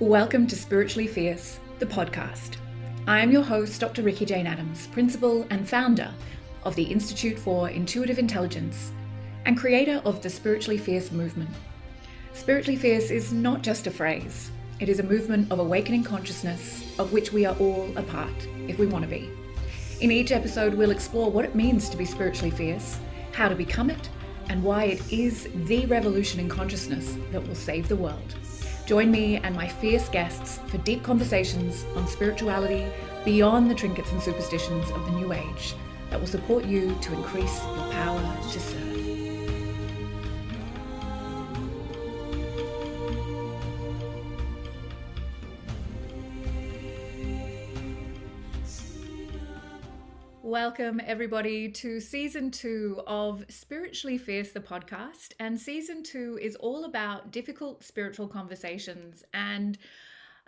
Welcome to Spiritually Fierce, the podcast. I am your host, Dr. Ricky Jane Adams, principal and founder of the Institute for Intuitive Intelligence and creator of the Spiritually Fierce movement. Spiritually Fierce is not just a phrase, it is a movement of awakening consciousness of which we are all a part if we want to be. In each episode, we'll explore what it means to be spiritually fierce, how to become it, and why it is the revolution in consciousness that will save the world. Join me and my fierce guests for deep conversations on spirituality beyond the trinkets and superstitions of the New Age that will support you to increase your power to serve. Welcome, everybody, to season two of Spiritually Fierce, the podcast. And season two is all about difficult spiritual conversations. And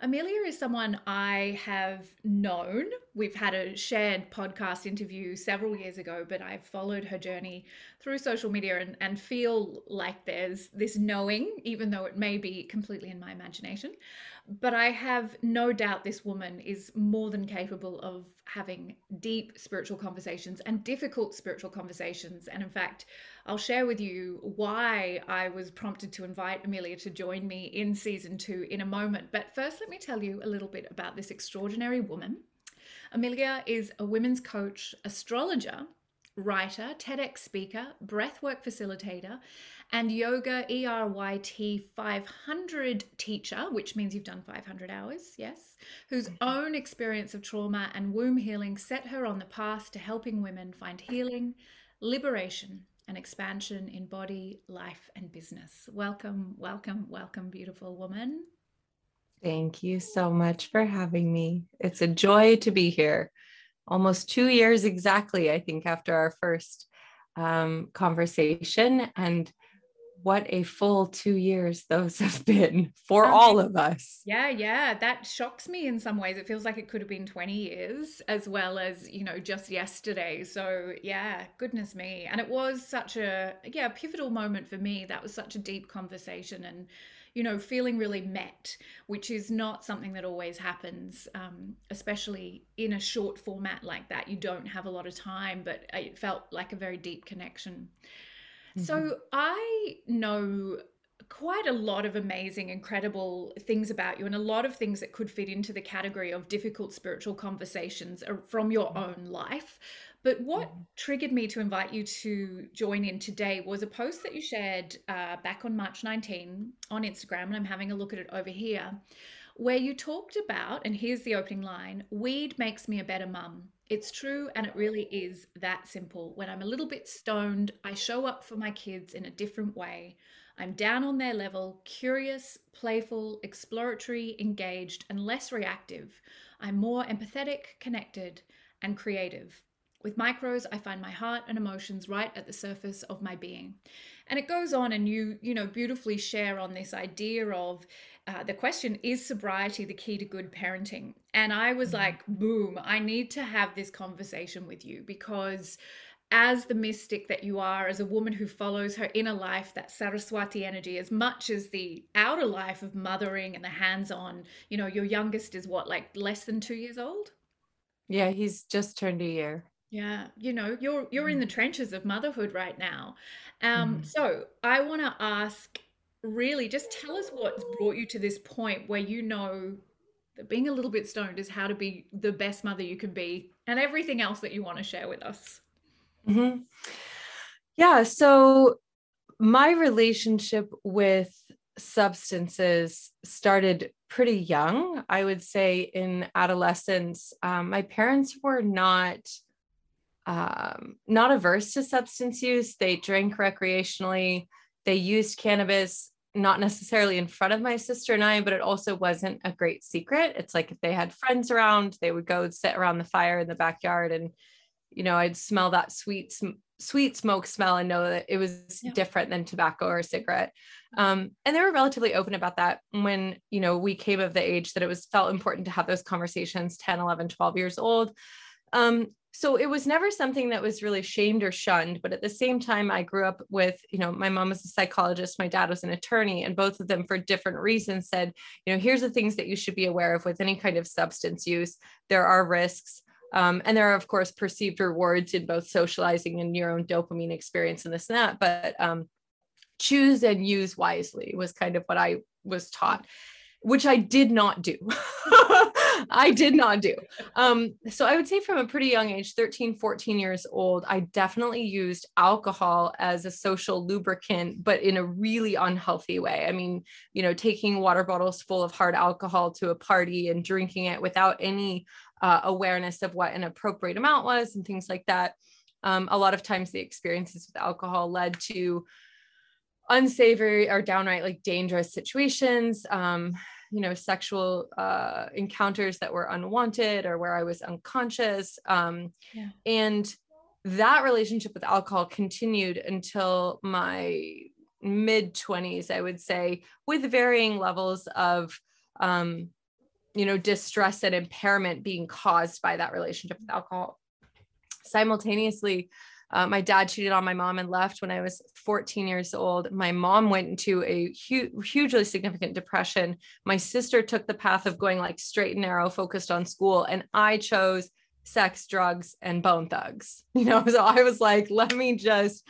Amelia is someone I have known. We've had a shared podcast interview several years ago, but I've followed her journey through social media and, and feel like there's this knowing, even though it may be completely in my imagination. But I have no doubt this woman is more than capable of having deep spiritual conversations and difficult spiritual conversations. And in fact, I'll share with you why I was prompted to invite Amelia to join me in season two in a moment. But first, let me tell you a little bit about this extraordinary woman. Amelia is a women's coach, astrologer, writer, TEDx speaker, breathwork facilitator, and yoga ERYT 500 teacher, which means you've done 500 hours, yes, whose mm-hmm. own experience of trauma and womb healing set her on the path to helping women find healing, liberation, and expansion in body, life, and business. Welcome, welcome, welcome, beautiful woman. Thank you so much for having me. It's a joy to be here almost two years exactly, I think, after our first um, conversation. And what a full two years those have been for all of us. Yeah, yeah. That shocks me in some ways. It feels like it could have been 20 years as well as, you know, just yesterday. So, yeah, goodness me. And it was such a, yeah, pivotal moment for me. That was such a deep conversation. And, you know, feeling really met, which is not something that always happens, um, especially in a short format like that. You don't have a lot of time, but it felt like a very deep connection. Mm-hmm. So I know quite a lot of amazing, incredible things about you, and a lot of things that could fit into the category of difficult spiritual conversations from your mm-hmm. own life. But what mm-hmm. triggered me to invite you to join in today was a post that you shared uh, back on March 19 on Instagram, and I'm having a look at it over here, where you talked about, and here's the opening line weed makes me a better mum. It's true, and it really is that simple. When I'm a little bit stoned, I show up for my kids in a different way. I'm down on their level, curious, playful, exploratory, engaged, and less reactive. I'm more empathetic, connected, and creative. With micros, I find my heart and emotions right at the surface of my being. And it goes on, and you, you know, beautifully share on this idea of uh, the question is sobriety the key to good parenting? And I was mm-hmm. like, boom, I need to have this conversation with you because as the mystic that you are, as a woman who follows her inner life, that Saraswati energy, as much as the outer life of mothering and the hands on, you know, your youngest is what, like less than two years old? Yeah, he's just turned a year. Yeah, you know, you're you're in the mm. trenches of motherhood right now. Um, mm. so I want to ask really just tell us what's brought you to this point where you know that being a little bit stoned is how to be the best mother you can be and everything else that you want to share with us. Mm-hmm. Yeah, so my relationship with substances started pretty young. I would say in adolescence, um, my parents were not um, not averse to substance use. They drank recreationally. They used cannabis, not necessarily in front of my sister and I, but it also wasn't a great secret. It's like if they had friends around, they would go sit around the fire in the backyard and, you know, I'd smell that sweet, sweet smoke smell and know that it was yeah. different than tobacco or a cigarette. Um, and they were relatively open about that when, you know, we came of the age that it was felt important to have those conversations 10, 11, 12 years old. Um, so it was never something that was really shamed or shunned but at the same time i grew up with you know my mom was a psychologist my dad was an attorney and both of them for different reasons said you know here's the things that you should be aware of with any kind of substance use there are risks um, and there are of course perceived rewards in both socializing and your own dopamine experience and this and that but um, choose and use wisely was kind of what i was taught which I did not do. I did not do. Um, so I would say from a pretty young age, 13, 14 years old, I definitely used alcohol as a social lubricant, but in a really unhealthy way. I mean, you know, taking water bottles full of hard alcohol to a party and drinking it without any uh, awareness of what an appropriate amount was and things like that. Um, a lot of times the experiences with alcohol led to unsavory or downright like dangerous situations um you know sexual uh encounters that were unwanted or where i was unconscious um yeah. and that relationship with alcohol continued until my mid 20s i would say with varying levels of um you know distress and impairment being caused by that relationship with alcohol simultaneously uh, my dad cheated on my mom and left when I was 14 years old. My mom went into a hu- hugely significant depression. My sister took the path of going like straight and narrow, focused on school, and I chose sex, drugs, and bone thugs. You know, so I was like, let me just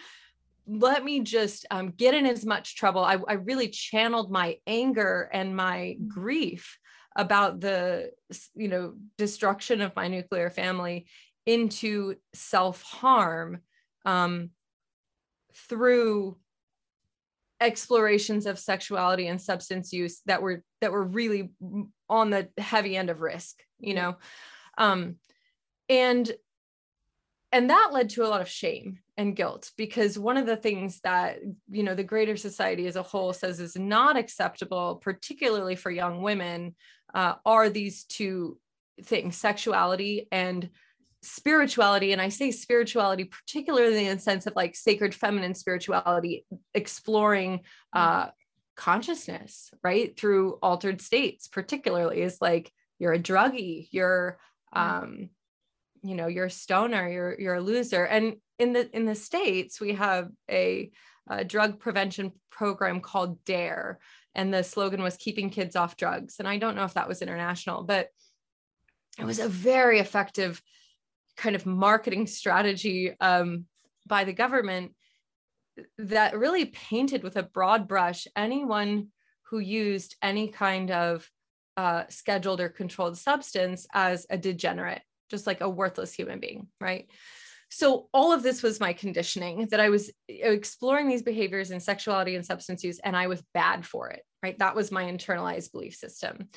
let me just um, get in as much trouble. I, I really channeled my anger and my grief about the you know destruction of my nuclear family into self-harm um, through explorations of sexuality and substance use that were that were really on the heavy end of risk you know? Um and and that led to a lot of shame and guilt because one of the things that you know the greater society as a whole says is not acceptable particularly for young women uh, are these two things sexuality and spirituality and i say spirituality particularly in the sense of like sacred feminine spirituality exploring uh consciousness right through altered states particularly is like you're a druggie you're um you know you're a stoner you're you're a loser. And in the in the states we have a, a drug prevention program called dare and the slogan was keeping kids off drugs and i don't know if that was international but it was a very effective kind of marketing strategy um, by the government that really painted with a broad brush anyone who used any kind of uh, scheduled or controlled substance as a degenerate, just like a worthless human being, right? So, all of this was my conditioning that I was exploring these behaviors in sexuality and substance use, and I was bad for it, right? That was my internalized belief system.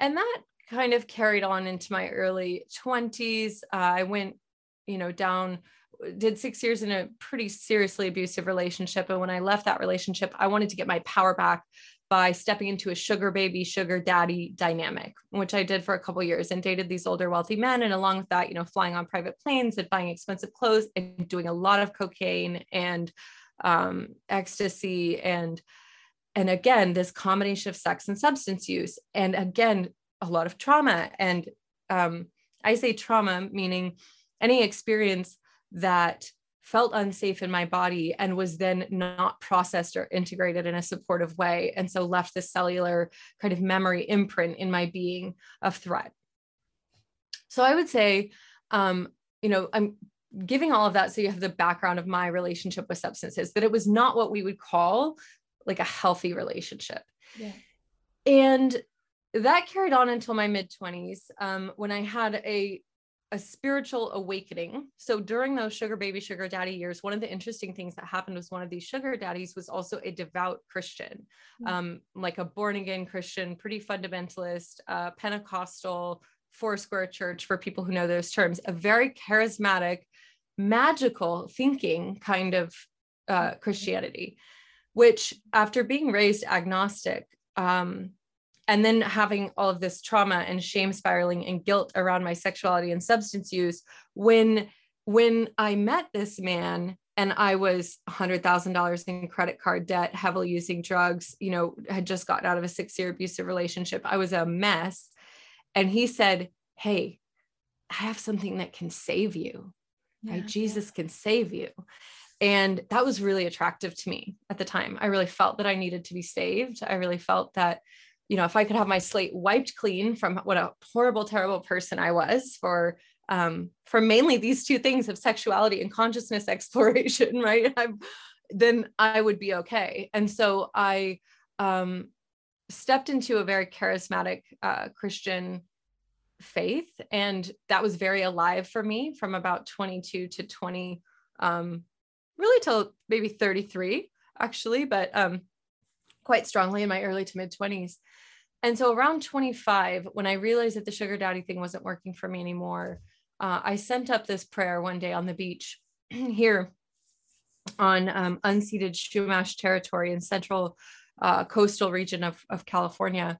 And that kind of carried on into my early 20s. Uh, I went, you know, down, did six years in a pretty seriously abusive relationship. And when I left that relationship, I wanted to get my power back by stepping into a sugar baby, sugar daddy dynamic, which I did for a couple years and dated these older wealthy men. And along with that, you know, flying on private planes and buying expensive clothes and doing a lot of cocaine and um, ecstasy and and again this combination of sex and substance use and again a lot of trauma. And um, I say trauma, meaning any experience that felt unsafe in my body and was then not processed or integrated in a supportive way. And so left this cellular kind of memory imprint in my being of threat. So I would say, um, you know, I'm giving all of that so you have the background of my relationship with substances, that it was not what we would call like a healthy relationship. Yeah. And that carried on until my mid 20s um, when I had a a spiritual awakening. So during those sugar baby, sugar daddy years, one of the interesting things that happened was one of these sugar daddies was also a devout Christian, mm-hmm. um, like a born again Christian, pretty fundamentalist, uh, Pentecostal, Foursquare church for people who know those terms, a very charismatic, magical thinking kind of uh. Christianity, which after being raised agnostic, um, and then having all of this trauma and shame spiraling and guilt around my sexuality and substance use when when i met this man and i was $100000 in credit card debt heavily using drugs you know had just gotten out of a six year abusive relationship i was a mess and he said hey I have something that can save you. Yeah, right? Jesus yeah. can save you. And that was really attractive to me at the time. I really felt that I needed to be saved. I really felt that, you know, if I could have my slate wiped clean from what a horrible, terrible person I was for um, for mainly these two things of sexuality and consciousness exploration, right? I'm, then I would be okay. And so I um, stepped into a very charismatic uh, Christian faith, and that was very alive for me from about 22 to 20, um, really till maybe 33, actually, but um, quite strongly in my early to mid 20s. And so around 25, when I realized that the sugar daddy thing wasn't working for me anymore, uh, I sent up this prayer one day on the beach here on um, unceded Chumash territory in central uh, coastal region of, of California.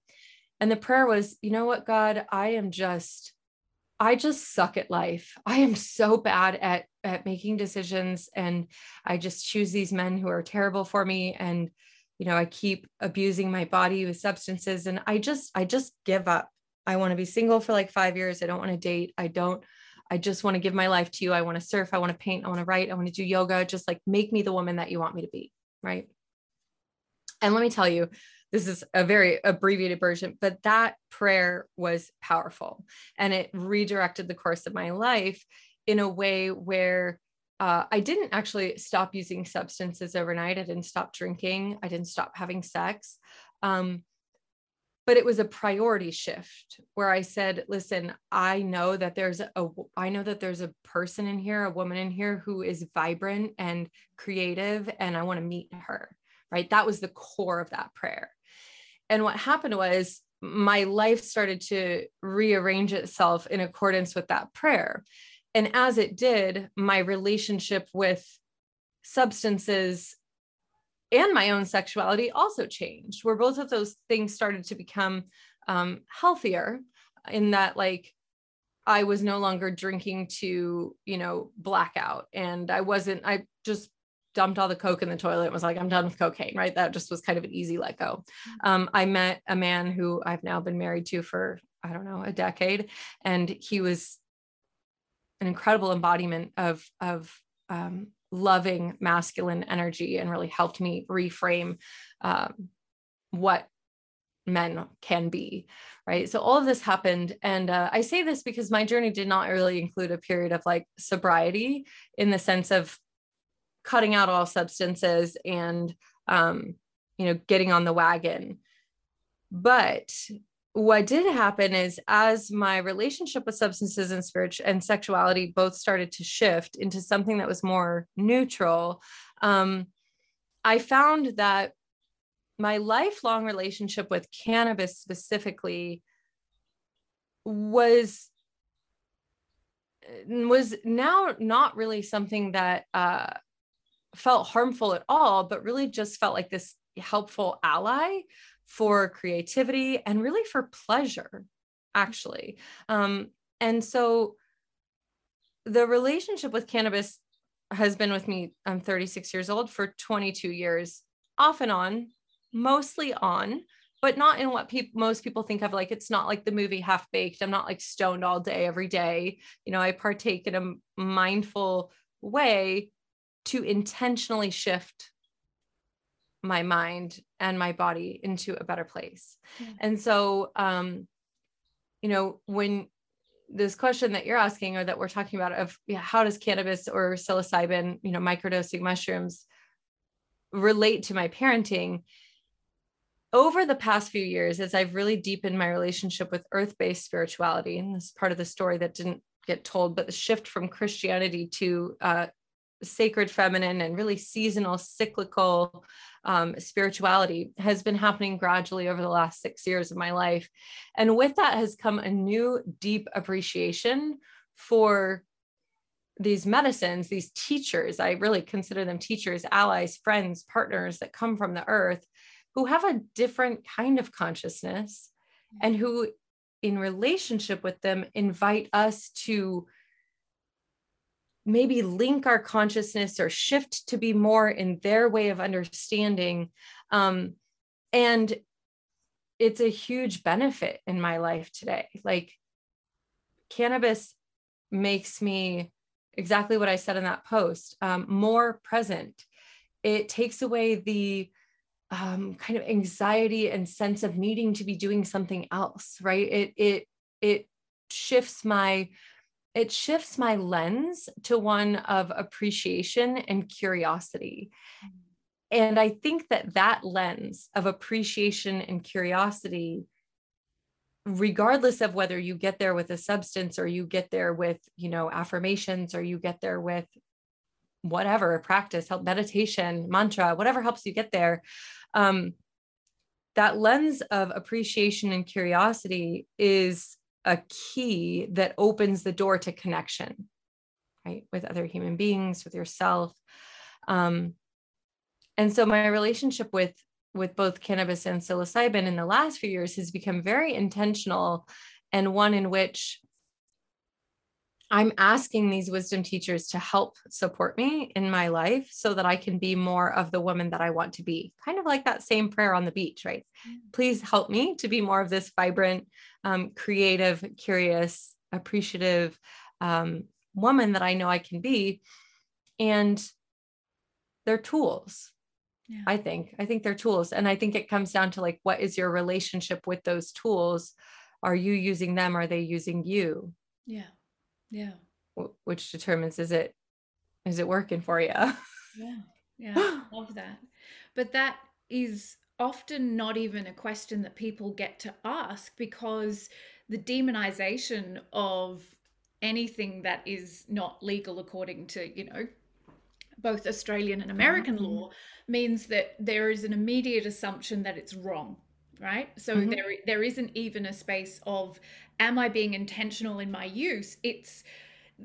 And the prayer was, you know what, God, I am just, I just suck at life. I am so bad at, at making decisions. And I just choose these men who are terrible for me. And, you know, I keep abusing my body with substances. And I just, I just give up. I want to be single for like five years. I don't want to date. I don't I just want to give my life to you. I want to surf. I want to paint. I want to write. I want to do yoga. Just like make me the woman that you want me to be. Right. And let me tell you, this is a very abbreviated version, but that prayer was powerful and it redirected the course of my life in a way where uh, I didn't actually stop using substances overnight. I didn't stop drinking. I didn't stop having sex. Um, but it was a priority shift where i said listen i know that there's a i know that there's a person in here a woman in here who is vibrant and creative and i want to meet her right that was the core of that prayer and what happened was my life started to rearrange itself in accordance with that prayer and as it did my relationship with substances and my own sexuality also changed where both of those things started to become um, healthier in that like i was no longer drinking to you know blackout. And i wasn't i just dumped all the coke in the toilet and was like i'm done with cocaine right? That just was kind of an easy let go. Mm-hmm. um, i met a man who i've now been married to for i don't know a decade. And he was an incredible embodiment of of um, loving masculine energy and really helped me reframe um, what men can be right? So all of this happened and uh, i say this because my journey did not really include a period of like sobriety in the sense of cutting out all substances and um, you know getting on the wagon. But what did happen is as my relationship with substances and spiritual and sexuality both started to shift into something that was more neutral um, i found that my lifelong relationship with cannabis specifically was was now not really something that uh, felt harmful at all but really just felt like this helpful ally for creativity and really for pleasure, actually. Um, and so the relationship with cannabis has been with me. I'm 36 years old for 22 years, off and on, mostly on, but not in what people most people think of. Like it's not like the movie Half Baked. I'm not like stoned all day every day. You know, I partake in a mindful way to intentionally shift my mind and my body into a better place. Yeah. And so, um, you know, when this question that you're asking or that we're talking about of yeah, how does cannabis or psilocybin, you know, microdosing mushrooms relate to my parenting? Over the past few years, as I've really deepened my relationship with earth based spirituality, and this is part of the story that didn't get told, but the shift from Christianity to uh, sacred feminine and really seasonal, cyclical um, spirituality has been happening gradually over the last six years of my life. And with that has come a new deep appreciation for these medicines, these teachers. I really consider them teachers, allies, friends, partners that come from the earth who have a different kind of consciousness and who, in relationship with them, invite us to maybe link our consciousness or shift to be more in their way of understanding. Um, and it's a huge benefit in my life today. Like cannabis makes me exactly what I said in that post um, more present. It takes away the um, kind of anxiety and sense of needing to be doing something else, right? It it it shifts my it shifts my lens to one of appreciation and curiosity. And I think that that lens of appreciation and curiosity regardless of whether you get there with a substance or you get there with you know affirmations or you get there with whatever practice help meditation mantra whatever helps you get there um, that lens of appreciation and curiosity is a key that opens the door to connection right with other human beings with yourself. Um, and so my relationship with with both cannabis and psilocybin in the last few years has become very intentional and one in which I'm asking these wisdom teachers to help support me in my life so that I can be more of the woman that I want to be. Kind of like that same prayer on the beach, right? Mm. Please help me to be more of this vibrant, um, creative, curious, appreciative um, woman that I know I can be. And they're tools yeah. i think i think they're tools and i think it comes down to like what is your relationship with those tools are you using them are they using you yeah yeah. Which determines is it is it working for you yeah yeah love that. But that is often not even a question that people get to ask because the demonization of anything that is not legal according to you know both Australian and American mm-hmm. law means that there is an immediate assumption that it's wrong right? So mm-hmm. there there isn't even a space of am i being intentional in my use? It's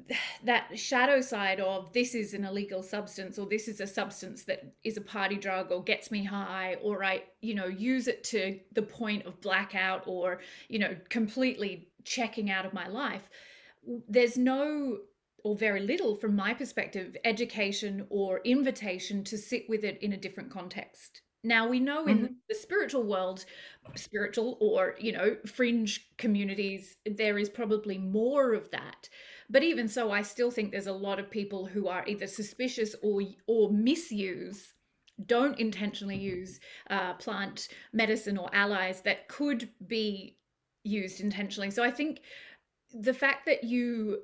that shadow side of this is an illegal substance or this is a substance that is a party drug or gets me high or i you know use it to the point of blackout or you know completely checking out of my life. There's no or very little from my perspective education or invitation to sit with it in a different context now we know in mm-hmm. the spiritual world spiritual or you know fringe communities there is probably more of that but even so i still think there's a lot of people who are either suspicious or or misuse don't intentionally use uh, plant medicine or allies that could be used intentionally so i think the fact that you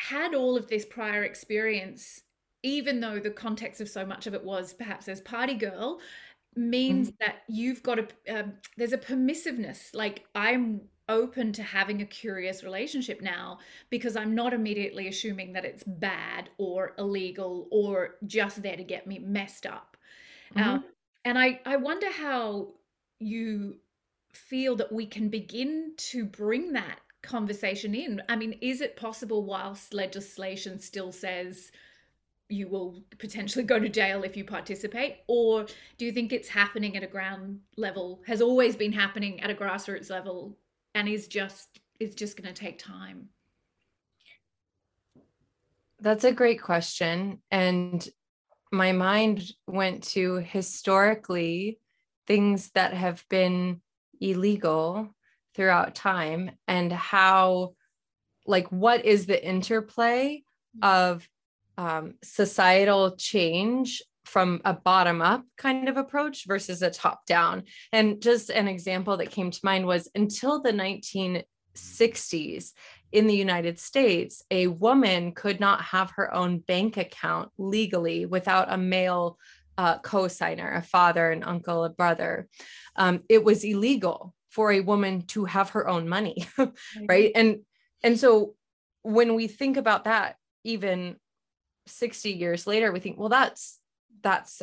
had all of this prior experience, even though the context of so much of it was perhaps as party girl, means mm-hmm. that you've got a um, there's a permissiveness. Like I'm open to having a curious relationship now because I'm not immediately assuming that it's bad or illegal or just there to get me messed up. Mm-hmm. Um, and I I wonder how you feel that we can begin to bring that conversation in. I mean, is it possible whilst legislation still says you will potentially go to jail if you participate? Or do you think it's happening at a ground level, has always been happening at a grassroots level, and is just is just going to take time? That's a great question. And my mind went to historically things that have been illegal throughout time and how like what is the interplay mm. of um, societal change from a bottom up kind of approach versus a top down and just an example that came to mind was until the 1960s in the United States, a woman could not have her own bank account legally without a male uh, co-signer, a father, an uncle, a brother. Um, it was illegal for a woman to have her own money right. And and so when we think about that even 60 years later we think well that's that's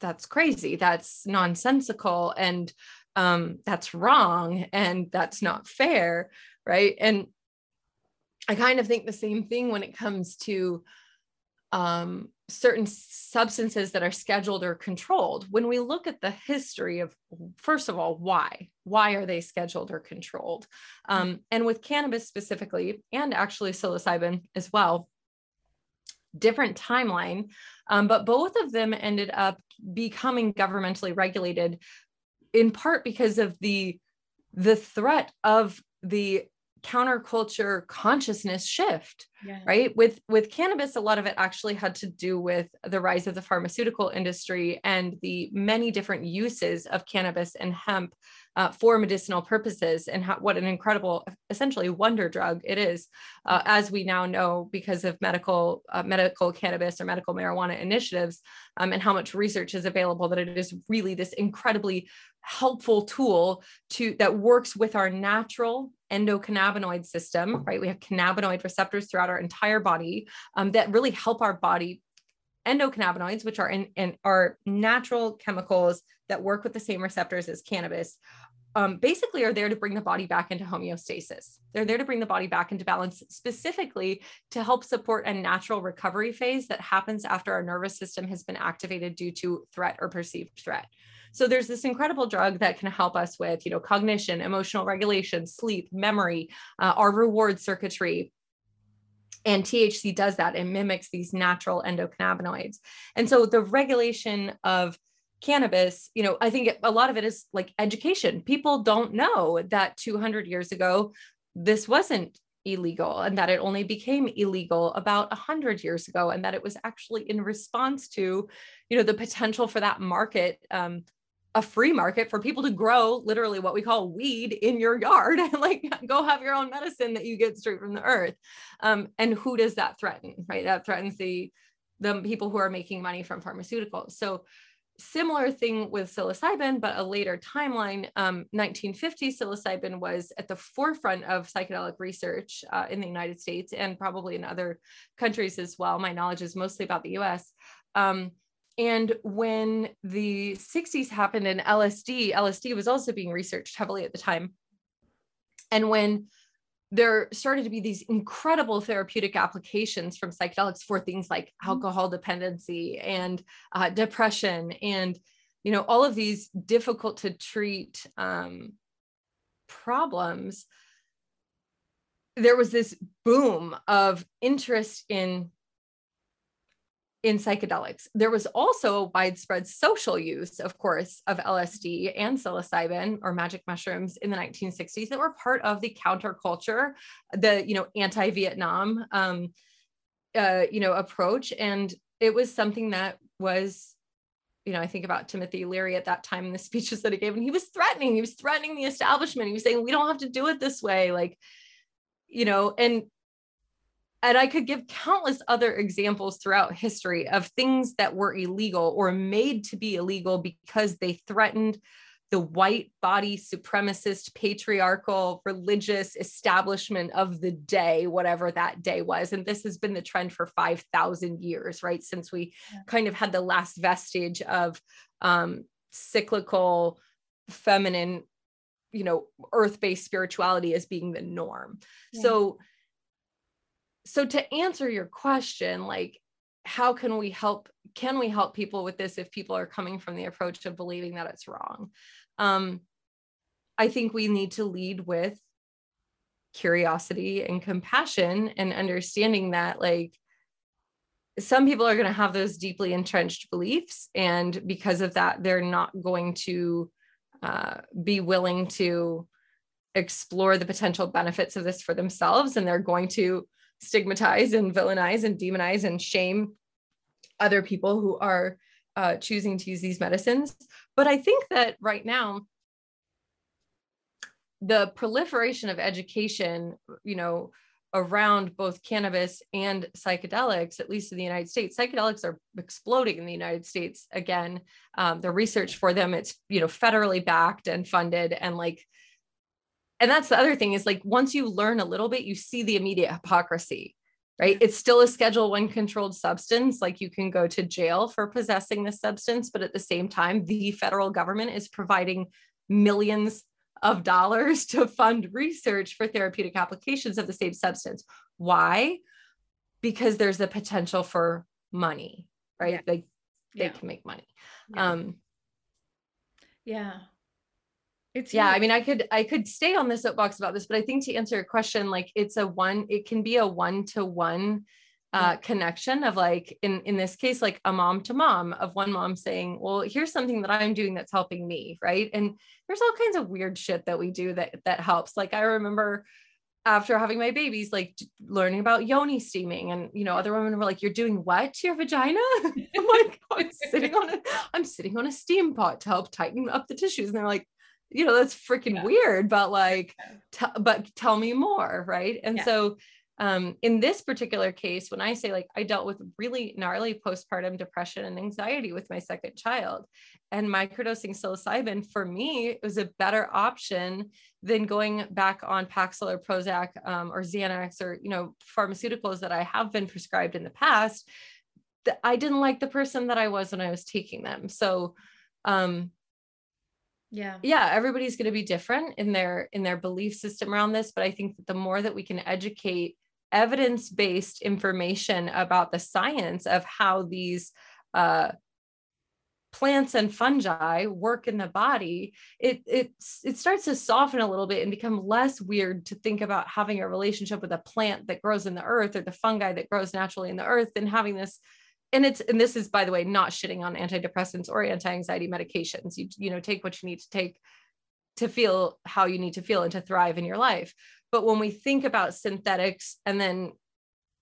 that's crazy. That's nonsensical and um that's wrong and that's not fair right? And i kind of think the same thing when it comes to um certain substances that are scheduled or controlled. When we look at the history of first of all why? Why are they scheduled or controlled? Um, and with cannabis specifically and actually psilocybin as well different timeline um, but both of them ended up becoming governmentally regulated in part because of the the threat of the counterculture consciousness shift Yeah. right with with cannabis a lot of it actually had to do with the rise of the pharmaceutical industry and the many different uses of cannabis and hemp uh, for medicinal purposes and how, what an incredible essentially wonder drug it is uh, as we now know because of medical uh, medical cannabis or medical marijuana initiatives um, and how much research is available that it is really this incredibly helpful tool to that works with our natural endocannabinoid system right we have cannabinoid receptors throughout our entire body um, that really help our body endocannabinoids which are in, in are natural chemicals that work with the same receptors as cannabis um, basically are there to bring the body back into homeostasis. They're there to bring the body back into balance, specifically to help support a natural recovery phase that happens after our nervous system has been activated due to threat or perceived threat. So there's this incredible drug that can help us with, you know, cognition, emotional regulation, sleep, memory, uh, our reward circuitry, and THC does that. It mimics these natural endocannabinoids. And so the regulation of cannabis, you know, I think a lot of it is like education. People don't know that 200 years ago, this wasn't illegal and that it only became illegal about 100 years ago and that it was actually in response to you know the potential for that market um, a free market for people to grow literally what we call weed in your yard and like go have your own medicine that you get straight from the earth um, and who does that threaten right that threatens the the people who are making money from pharmaceuticals so similar thing with psilocybin, but a later timeline. Um, 1950, psilocybin was at the forefront of psychedelic research uh, in the United States and probably in other countries as well. My knowledge is mostly about the US. Um, and when the 60s happened and LSD, LSD was also being researched heavily at the time. And when there started to be these incredible therapeutic applications from psychedelics for things like mm-hmm. alcohol dependency and uh, depression and you know all of these difficult to treat um, problems there was this boom of interest in in psychedelics. There was also widespread social use, of course, of LSD and psilocybin or magic mushrooms in the 1960s that were part of the counterculture, the you know anti-Vietnam um, uh, you know approach, and it was something that was. You know, I think about Timothy Leary at that time in the speeches that he gave, and he was threatening. He was threatening the establishment. He was saying, "We don't have to do it this way." Like, you know, and and I could give countless other examples throughout history of things that were illegal or made to be illegal because they threatened the white body supremacist patriarchal religious establishment of the day whatever that day was. And this has been the trend for 5000 years right? Since we kind of had the last vestige of um, cyclical feminine you know earth-based spirituality as being the norm. Yeah. so so to answer your question like how can we help can we help people with this if people are coming from the approach of believing that it's wrong? Um, i think we need to lead with curiosity and compassion and understanding that like some people are going to have those deeply entrenched beliefs and because of that they're not going to uh, be willing to explore the potential benefits of this for themselves and they're going to stigmatize and villainize and demonize and shame other people who are uh, choosing to use these medicines. But I think that right now, the proliferation of education, you know, around both cannabis and psychedelics, at least in the United States, psychedelics are exploding in the United States again. Um, the research for them, it's you know federally backed and funded, and like and that's the other thing is like once you learn a little bit you see the immediate hypocrisy right? It's still a schedule one controlled substance. Like you can go to jail for possessing this substance but at the same time the federal government is providing millions of dollars to fund research for therapeutic applications of the same substance. Why? Because there's a potential for money right? Yeah. they they yeah. can make money. Yeah. um yeah it's yeah, I mean, I could I could stay on the soapbox about this, but I think to answer your question, like it's a one, it can be a one-to-one uh, connection of like in in this case, like a mom to mom of one mom saying, Well, here's something that I'm doing that's helping me, right? And there's all kinds of weird shit that we do that that helps. Like I remember after having my babies, like learning about yoni steaming, and you know, other women were like, "You're doing what to your vagina?" I'm like, "I'm sitting on a, I'm sitting on a steam pot to help tighten up the tissues," and they're like, "You know, that's freaking yeah. weird, but like, t- but tell me more, right?" And yeah. so um, in this particular case, when I say like I dealt with really gnarly postpartum depression and anxiety with my second child, and microdosing psilocybin for me it was a better option than going back on Paxil or Prozac um, or Xanax or you know pharmaceuticals that I have been prescribed in the past. I didn't like the person that I was when I was taking them. So, um, yeah yeah everybody's going to be different in their in their belief system around this but i think that the more that we can educate evidence based information about the science of how these uh, plants and fungi work in the body, it it it starts to soften a little bit and become less weird to think about having a relationship with a plant that grows in the earth or the fungi that grows naturally in the earth than having this. And it's and this is by the way not shitting on antidepressants or anti-anxiety medications. You you know take what you need to take to feel how you need to feel and to thrive in your life. But when we think about synthetics and then,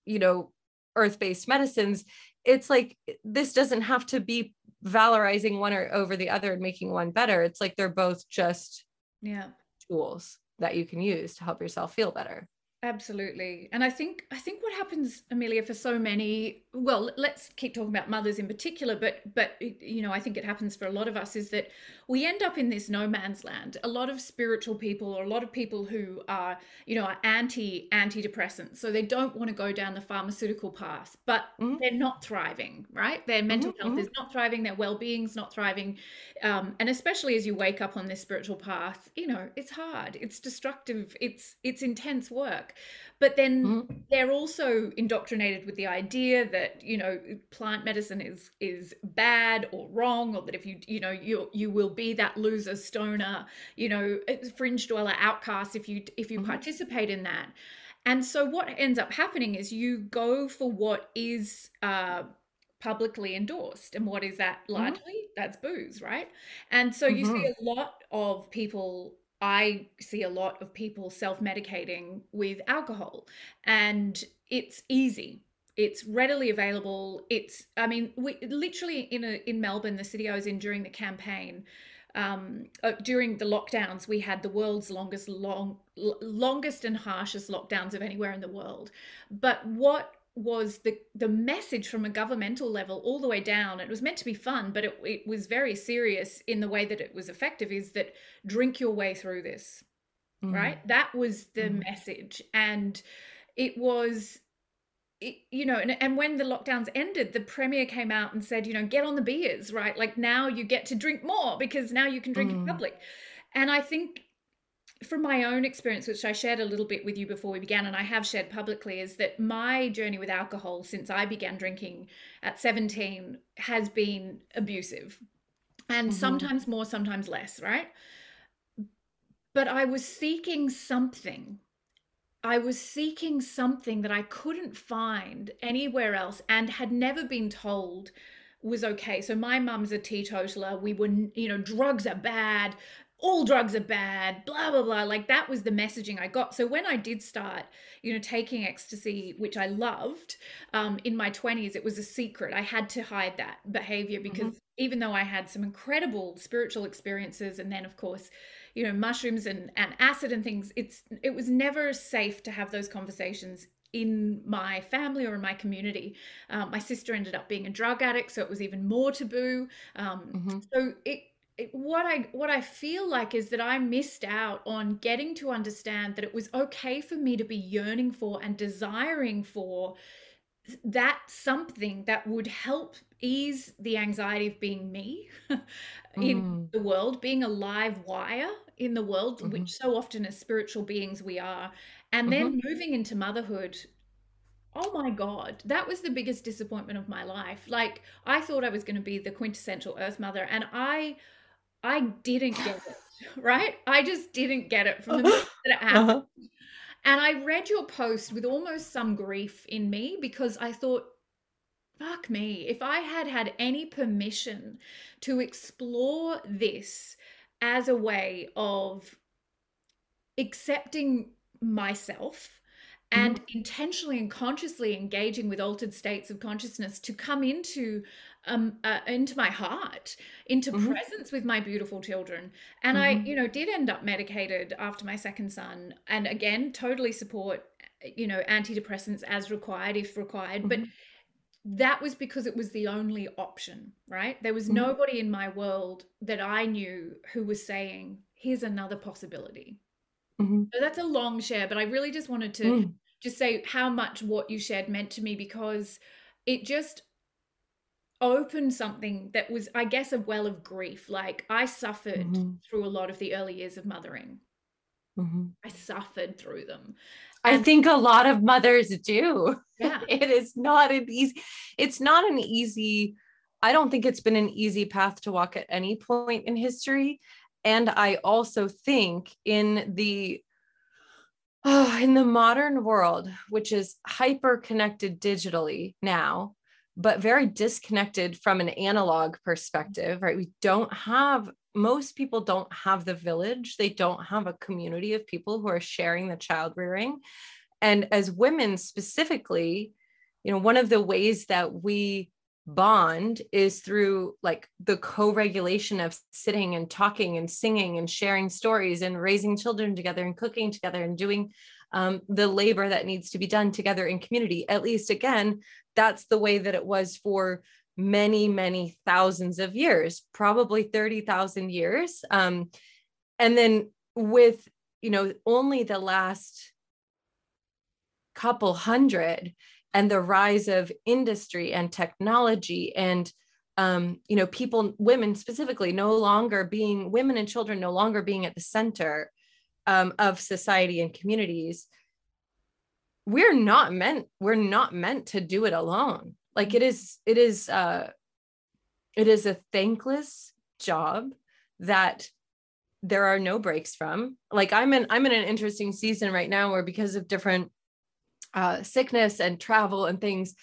you know, earth based medicines, it's like this doesn't have to be valorizing one or over the other and making one better. It's like they're both just yeah tools that you can use to help yourself feel better. Absolutely. And I think I think what happens Amelia for so many well let's keep talking about mothers in particular but but you know I think it happens for a lot of us is that we end up in this no man's land. A lot of spiritual people or a lot of people who are you know are anti antidepressants so they don't want to go down the pharmaceutical path but mm-hmm. they're not thriving, right? Their mental mm-hmm. health mm-hmm. is not thriving, their well-being's not thriving. Um, and especially as you wake up on this spiritual path, you know, it's hard, it's destructive, it's it's intense work but then mm-hmm. they're also indoctrinated with the idea that you know plant medicine is is bad or wrong or that if you you know you you will be that loser stoner you know fringe dweller outcast if you if you mm-hmm. participate in that and so what ends up happening is you go for what is uh publicly endorsed and what is that mm-hmm. largely mm-hmm. that's booze right and so you see mm-hmm. a lot of people I see a lot of people self medicating with alcohol, and it's easy. It's readily available. It's, I mean, we literally in a, in Melbourne, the city I was in during the campaign, um, uh, during the lockdowns, we had the world's longest, long, longest and harshest lockdowns of anywhere in the world. But what was the the message from a governmental level all the way down it was meant to be fun but it, it was very serious in the way that it was effective is that drink your way through this mm. right that was the mm. message and it was it, you know and, and when the lockdowns ended the premier came out and said you know get on the beers right like now you get to drink more because now you can drink mm. in public and i think from my own experience, which I shared a little bit with you before we began, and I have shared publicly, is that my journey with alcohol since I began drinking at 17 has been abusive and mm-hmm. sometimes more, sometimes less, right? But I was seeking something. I was seeking something that I couldn't find anywhere else and had never been told was okay. So my mum's a teetotaler. We were, you know, drugs are bad all drugs are bad, blah, blah, blah. Like that was the messaging I got. So when I did start, you know, taking ecstasy, which I loved um, in my 20s, it was a secret. I had to hide that behavior because mm-hmm. even though I had some incredible spiritual experiences and then, of course, you know, mushrooms and, and acid and things, it's it was never safe to have those conversations in my family or in my community. Um, my sister ended up being a drug addict, so it was even more taboo. Um, mm-hmm. So it what I what I feel like is that I missed out on getting to understand that it was okay for me to be yearning for and desiring for that something that would help ease the anxiety of being me in mm. the world, being a live wire in the world, mm-hmm. which so often as spiritual beings we are, and then mm-hmm. moving into motherhood Oh my God, that was the biggest disappointment of my life. Like, I thought I was going to be the quintessential Earth Mother, and I I didn't get it, right? I just didn't get it from the moment that it happened. Uh-huh. And I read your post with almost some grief in me because I thought, fuck me, if I had had any permission to explore this as a way of accepting myself and mm-hmm. intentionally and consciously engaging with altered states of consciousness to come into um uh, into my heart into mm-hmm. presence with my beautiful children and mm-hmm. i you know did end up medicated after my second son and again totally support you know antidepressants as required if required but mm-hmm. that was because it was the only option right there was mm-hmm. nobody in my world that i knew who was saying here's another possibility Mm-hmm. So that's a long share, but I really just wanted to mm. just say how much what you shared meant to me because it just opened something that was, I guess, a well of grief. Like I suffered mm-hmm. through a lot of the early years of mothering. Mm-hmm. I suffered through them. And I think a lot of mothers do. Yeah. it is not an easy, it's not an easy, I don't think it's been an easy path to walk at any point in history. And I also think in the oh, in the modern world, which is hyper connected digitally now, but very disconnected from an analog perspective, right? We don't have most people don't have the village. They don't have a community of people who are sharing the child rearing. And as women specifically, you know, one of the ways that we bond is through like the co-regulation of sitting and talking and singing and sharing stories and raising children together and cooking together and doing um, the labor that needs to be done together in community at least again that's the way that it was for many many thousands of years probably 30,000 years. Um, and then with you know only the last couple hundred and the rise of industry and technology and um, you know people women specifically no longer being women and children no longer being at the center um, of society and communities we're not meant we're not meant to do it alone like it is it is uh it is a thankless job that there are no breaks from like i'm in i'm in an interesting season right now where because of different uh, sickness and travel and things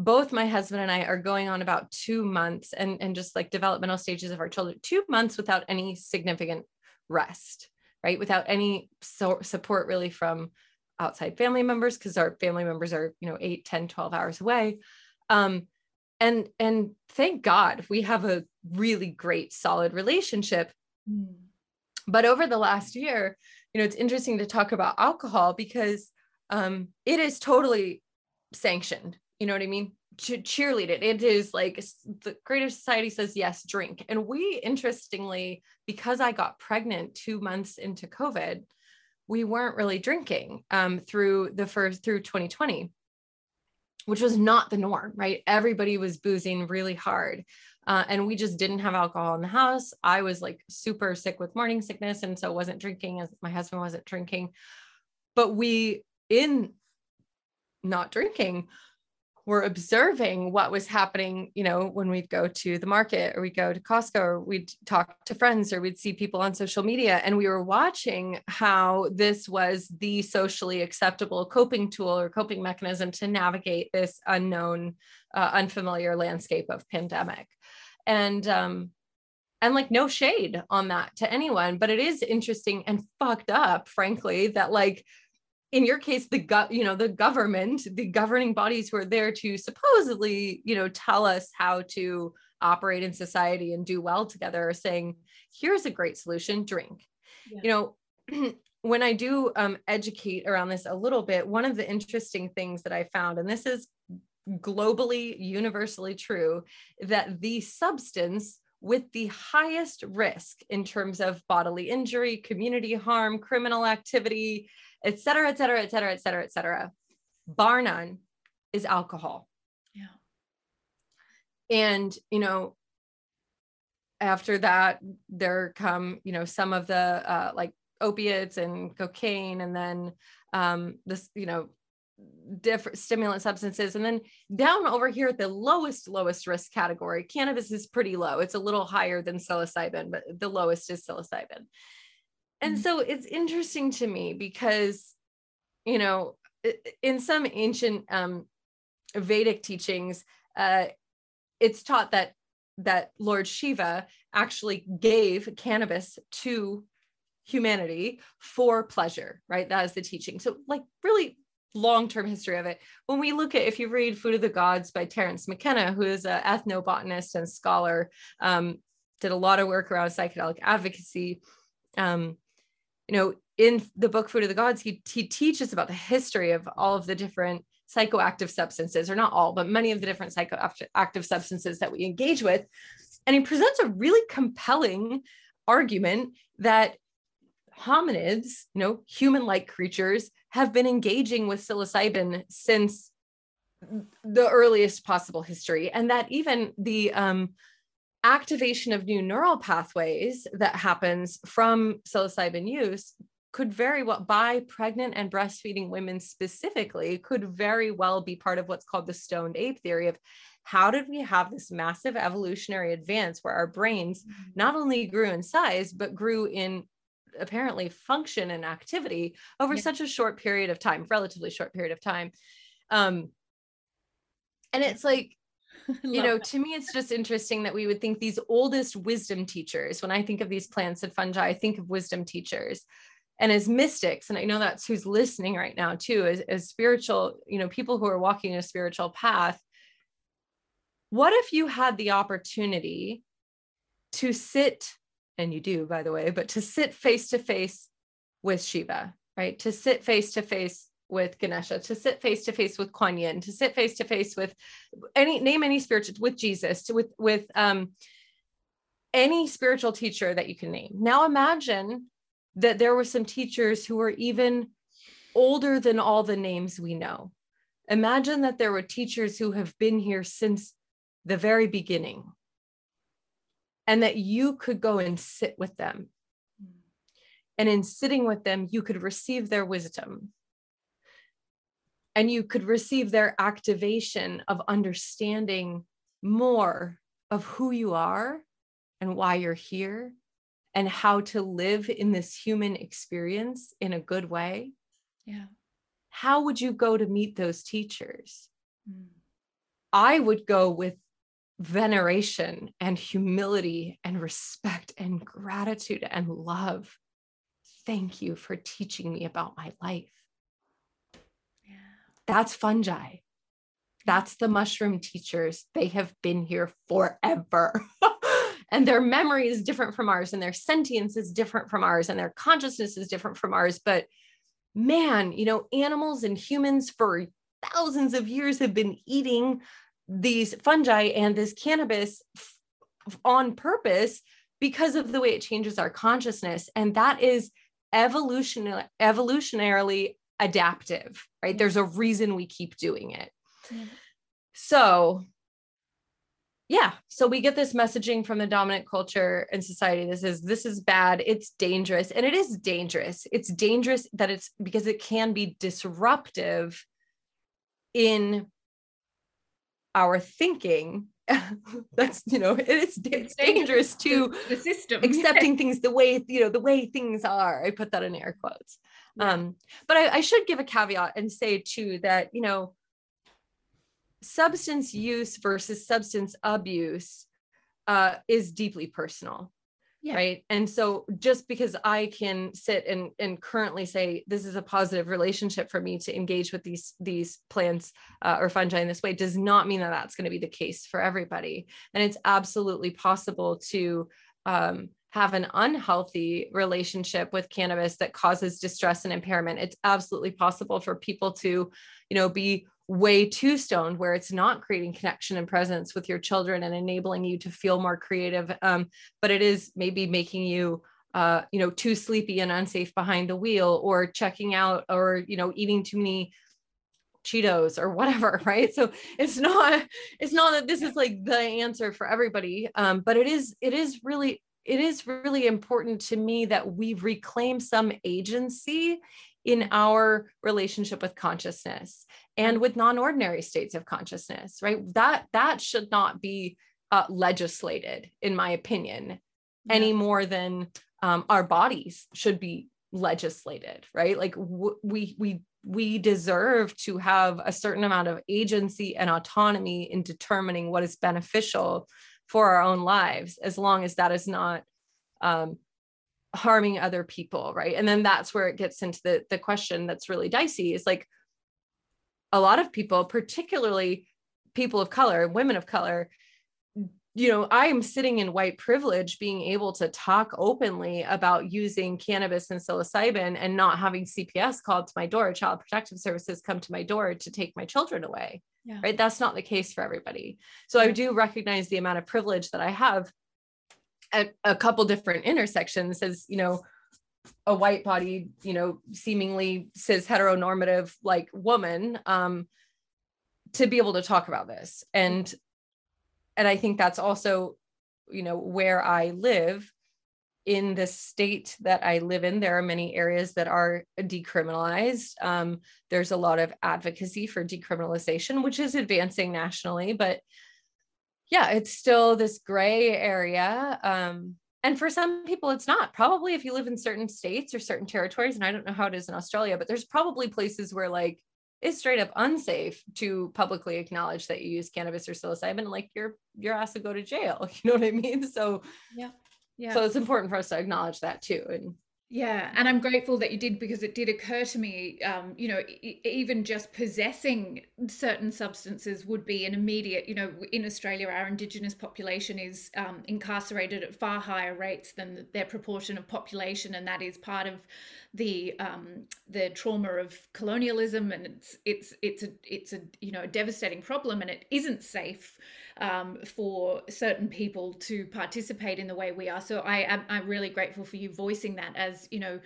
both my husband and I are going on about two months and, and just like developmental stages of our children, two months without any significant rest, right? Without any so support really from outside family members, because our family members are, you know, 8, 10, 12 hours away. Um, and and thank God we have a really great solid relationship. Mm. But over the last year, you know, it's interesting to talk about alcohol because um, it is totally sanctioned. You know what I mean? To cheerlead it. It is like the Greater Society says, yes, drink. And we, interestingly, because I got pregnant two months into COVID, we weren't really drinking um, through the first, through 2020, which was not the norm, right? Everybody was boozing really hard. Uh, and we just didn't have alcohol in the house. I was like super sick with morning sickness. And so wasn't drinking as my husband wasn't drinking. But we in not drinking we're observing what was happening you know when we'd go to the market or we'd go to costco or we'd talk to friends or we'd see people on social media. And we were watching how this was the socially acceptable coping tool or coping mechanism to navigate this unknown uh, unfamiliar landscape of pandemic. And um and like no shade on that to anyone but it is interesting and fucked up frankly that like in your case the gut you know the government the governing bodies who are there to supposedly you know tell us how to operate in society and do well together are saying here's a great solution drink yeah. you know when i do um, educate around this a little bit one of the interesting things that i found and this is globally universally true that the substance with the highest risk in terms of bodily injury community harm criminal activity et cetera, et cetera, et cetera, et cetera, et cetera, bar none, is alcohol. Yeah. And, you know, after that, there come, you know, some of the uh, like opiates and cocaine, and then um, this, you know, different stimulant substances. And then down over here at the lowest, lowest risk category, cannabis is pretty low. It's a little higher than psilocybin, but the lowest is psilocybin. And mm-hmm. so it's interesting to me because, you know, in some ancient um, Vedic teachings, uh, it's taught that that Lord Shiva actually gave cannabis to humanity for pleasure, right? That is the teaching. So, like, really long-term history of it. When we look at, if you read Food of the Gods by Terence McKenna, who is an ethnobotanist and scholar, um, did a lot of work around psychedelic advocacy. Um, you know, in the book Food of the Gods, he, he teaches about the history of all of the different psychoactive substances, or not all, but many of the different psychoactive substances that we engage with. And he presents a really compelling argument that hominids, you know, human like creatures, have been engaging with psilocybin since the earliest possible history. And that even the um, activation of new neural pathways that happens from psilocybin use could very well by pregnant and breastfeeding women specifically could very well be part of what's called the stoned ape theory of how did we have this massive evolutionary advance where our brains mm-hmm. not only grew in size but grew in apparently function and activity over yeah. such a short period of time relatively short period of time um and it's like you know, to me, it's just interesting that we would think these oldest wisdom teachers, when I think of these plants and fungi, I think of wisdom teachers. And as mystics, and I know that's who's listening right now too, as, as spiritual, you know, people who are walking a spiritual path. What if you had the opportunity to sit, and you do, by the way, but to sit face to face with Shiva, right? To sit face to face with Ganesha, to sit face to face with Kuan Yin, to sit face to face with any name any spiritual with Jesus, to, with with um, any spiritual teacher that you can name. Now imagine that there were some teachers who were even older than all the names we know. Imagine that there were teachers who have been here since the very beginning and that you could go and sit with them. And in sitting with them, you could receive their wisdom and you could receive their activation of understanding more of who you are and why you're here and how to live in this human experience in a good way. Yeah. How would you go to meet those teachers? Mm. I would go with veneration and humility and respect and gratitude and love. Thank you for teaching me about my life. That's fungi. That's the mushroom teachers. They have been here forever. and their memory is different from ours, and their sentience is different from ours, and their consciousness is different from ours. But man, you know, animals and humans for thousands of years have been eating these fungi and this cannabis on purpose because of the way it changes our consciousness. And that is evolution, evolutionarily adaptive, right? There's a reason we keep doing it. Yeah. So, yeah, so we get this messaging from the dominant culture and society. This is this is bad. It's dangerous, and it is dangerous. It's dangerous that it's because it can be disruptive in our thinking that's you know it's it's dangerous to the system. accepting things the way you know the way things are. I put that in air quotes. Um, but I, I should give a caveat and say too that, you know, substance use versus substance abuse uh, is deeply personal. Yeah. Right. And so just because I can sit and, and currently say this is a positive relationship for me to engage with these these plants uh, or fungi in this way does not mean that that's going to be the case for everybody. And it's absolutely possible to um, have an unhealthy relationship with cannabis that causes distress and impairment it's absolutely possible for people to you know be way too stoned where it's not creating connection and presence with your children and enabling you to feel more creative um, but it is maybe making you uh, you know too sleepy and unsafe behind the wheel or checking out or you know eating too many cheetos or whatever right? So it's not it's not that this is like the answer for everybody um, but it is it is really it is really important to me that we reclaim some agency in our relationship with consciousness and with non-ordinary states of consciousness right that that should not be uh, legislated in my opinion yeah. any more than um, our bodies should be legislated right like w- we we we deserve to have a certain amount of agency and autonomy in determining what is beneficial for our own lives as long as that is not um, harming other people right? And then that's where it gets into the the question that's really dicey is like a lot of people particularly people of color women of color you know i'm sitting in white privilege being able to talk openly about using cannabis and psilocybin and not having cps called to my door child protective services come to my door to take my children away yeah. right? That's not the case for everybody. So i do recognize the amount of privilege that i have at a couple different intersections as you know a white bodied you know seemingly cis heteronormative like woman um to be able to talk about this and and i think that's also you know where i live in the state that I live in, there are many areas that are decriminalized. Um, there's a lot of advocacy for decriminalization, which is advancing nationally, but yeah, it's still this gray area. Um, and for some people, it's not. Probably if you live in certain states or certain territories, and I don't know how it is in Australia, but there's probably places where like it's straight up unsafe to publicly acknowledge that you use cannabis or psilocybin. Like your your ass to go to jail. You know what I mean? So yeah, yeah. So it's important for us to acknowledge that too. And yeah, and I'm grateful that you did because it did occur to me, um, you know, even just possessing certain substances would be an immediate, you know, in Australia, our Indigenous population is um, incarcerated at far higher rates than their proportion of population, and that is part of the um, the trauma of colonialism, and it's it's it's a it's a you know a devastating problem, and it isn't safe um, for certain people to participate in the way we are. So I am I'm really grateful for you voicing that as you know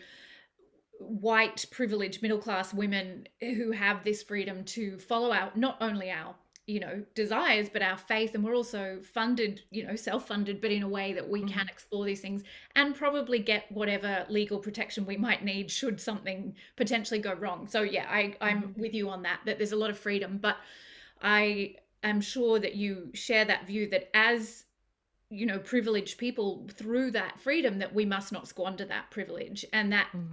white privileged middle class women who have this freedom to follow out not only our you know desires but our faith and we're also funded you know self-funded but in a way that we mm-hmm. can explore these things and probably get whatever legal protection we might need should something potentially go wrong so yeah i i'm mm-hmm. with you on that that there's a lot of freedom but i am sure that you share that view that as you know privileged people through that freedom that we must not squander that privilege and that mm.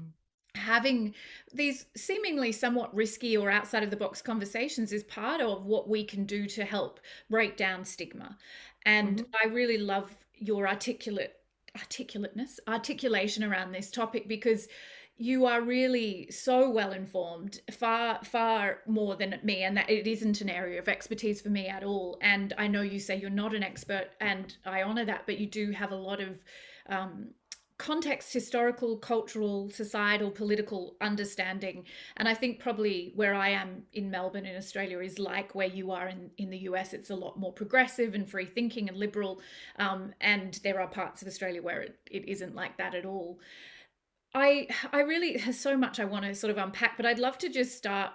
having these seemingly somewhat risky or outside of the box conversations is part of what we can do to help break down stigma and mm-hmm. i really love your articulate articulateness articulation around this topic because you are really so well informed far far more than me and that it isn't an area of expertise for me at all. And i know you say you're not an expert and i honor that but you do have a lot of um, context historical cultural societal political understanding. And i think probably where i am in melbourne in australia is like where you are in, in the us it's a lot more progressive and free thinking and liberal um, and there are parts of australia where it, it isn't like that at all I I really there's so much I want to sort of unpack, but I'd love to just start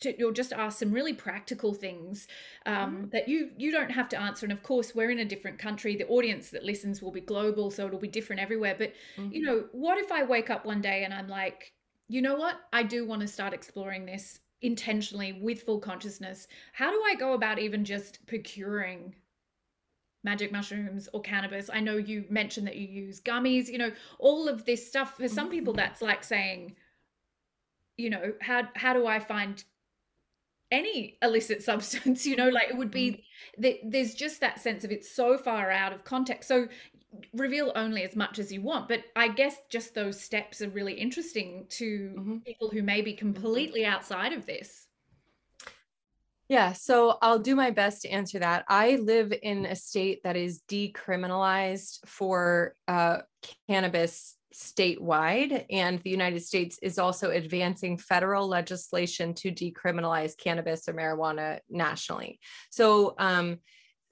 to, or just ask some really practical things um, mm-hmm. that you you don't have to answer. And of course, we're in a different country. The audience that listens will be global, so it'll be different everywhere. But mm-hmm. you know, what if I wake up one day and I'm like, you know what, I do want to start exploring this intentionally with full consciousness. How do I go about even just procuring magic mushrooms or cannabis. I know you mentioned that you use gummies, you know, all of this stuff. For some people, mm-hmm. that's like saying, you know, how how do I find any illicit substance? You know, like it would be mm-hmm. that there's just that sense of it's so far out of context. So reveal only as much as you want but i guess just those steps are really interesting to mm-hmm. people who may be completely outside of this yeah, so I'll do my best to answer that. I live in a state that is decriminalized for uh, cannabis statewide, and the United States is also advancing federal legislation to decriminalize cannabis or marijuana nationally. So, um,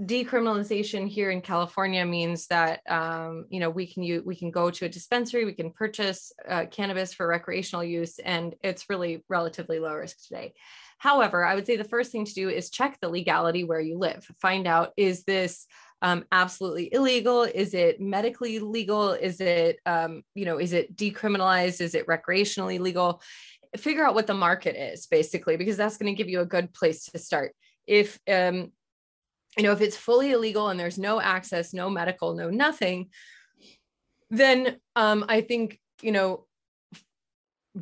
decriminalization here in California means that um, you know we can we can go to a dispensary, we can purchase uh, cannabis for recreational use, and it's really relatively low risk today. However, I would say the first thing to do is check the legality where you live. Find out is this um, absolutely illegal? Is it medically legal? Is it um, you know is it decriminalized? Is it recreationally legal? Figure out what the market is basically because that's going to give you a good place to start. If um, you know if it's fully illegal and there's no access, no medical, no nothing, then um, I think you know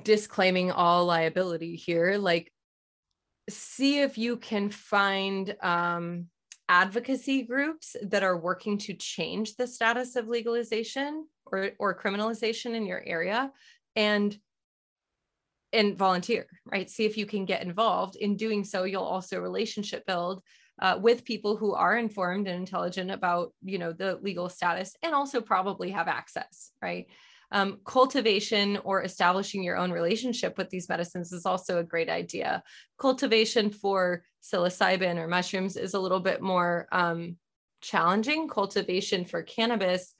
disclaiming all liability here like see if you can find um, advocacy groups that are working to change the status of legalization or or criminalization in your area and and volunteer right? See if you can get involved. In doing so you'll also relationship build uh, with people who are informed and intelligent about you know the legal status and also probably have access right um, cultivation or establishing your own relationship with these medicines is also a great idea cultivation for psilocybin or mushrooms is a little bit more um, challenging cultivation for cannabis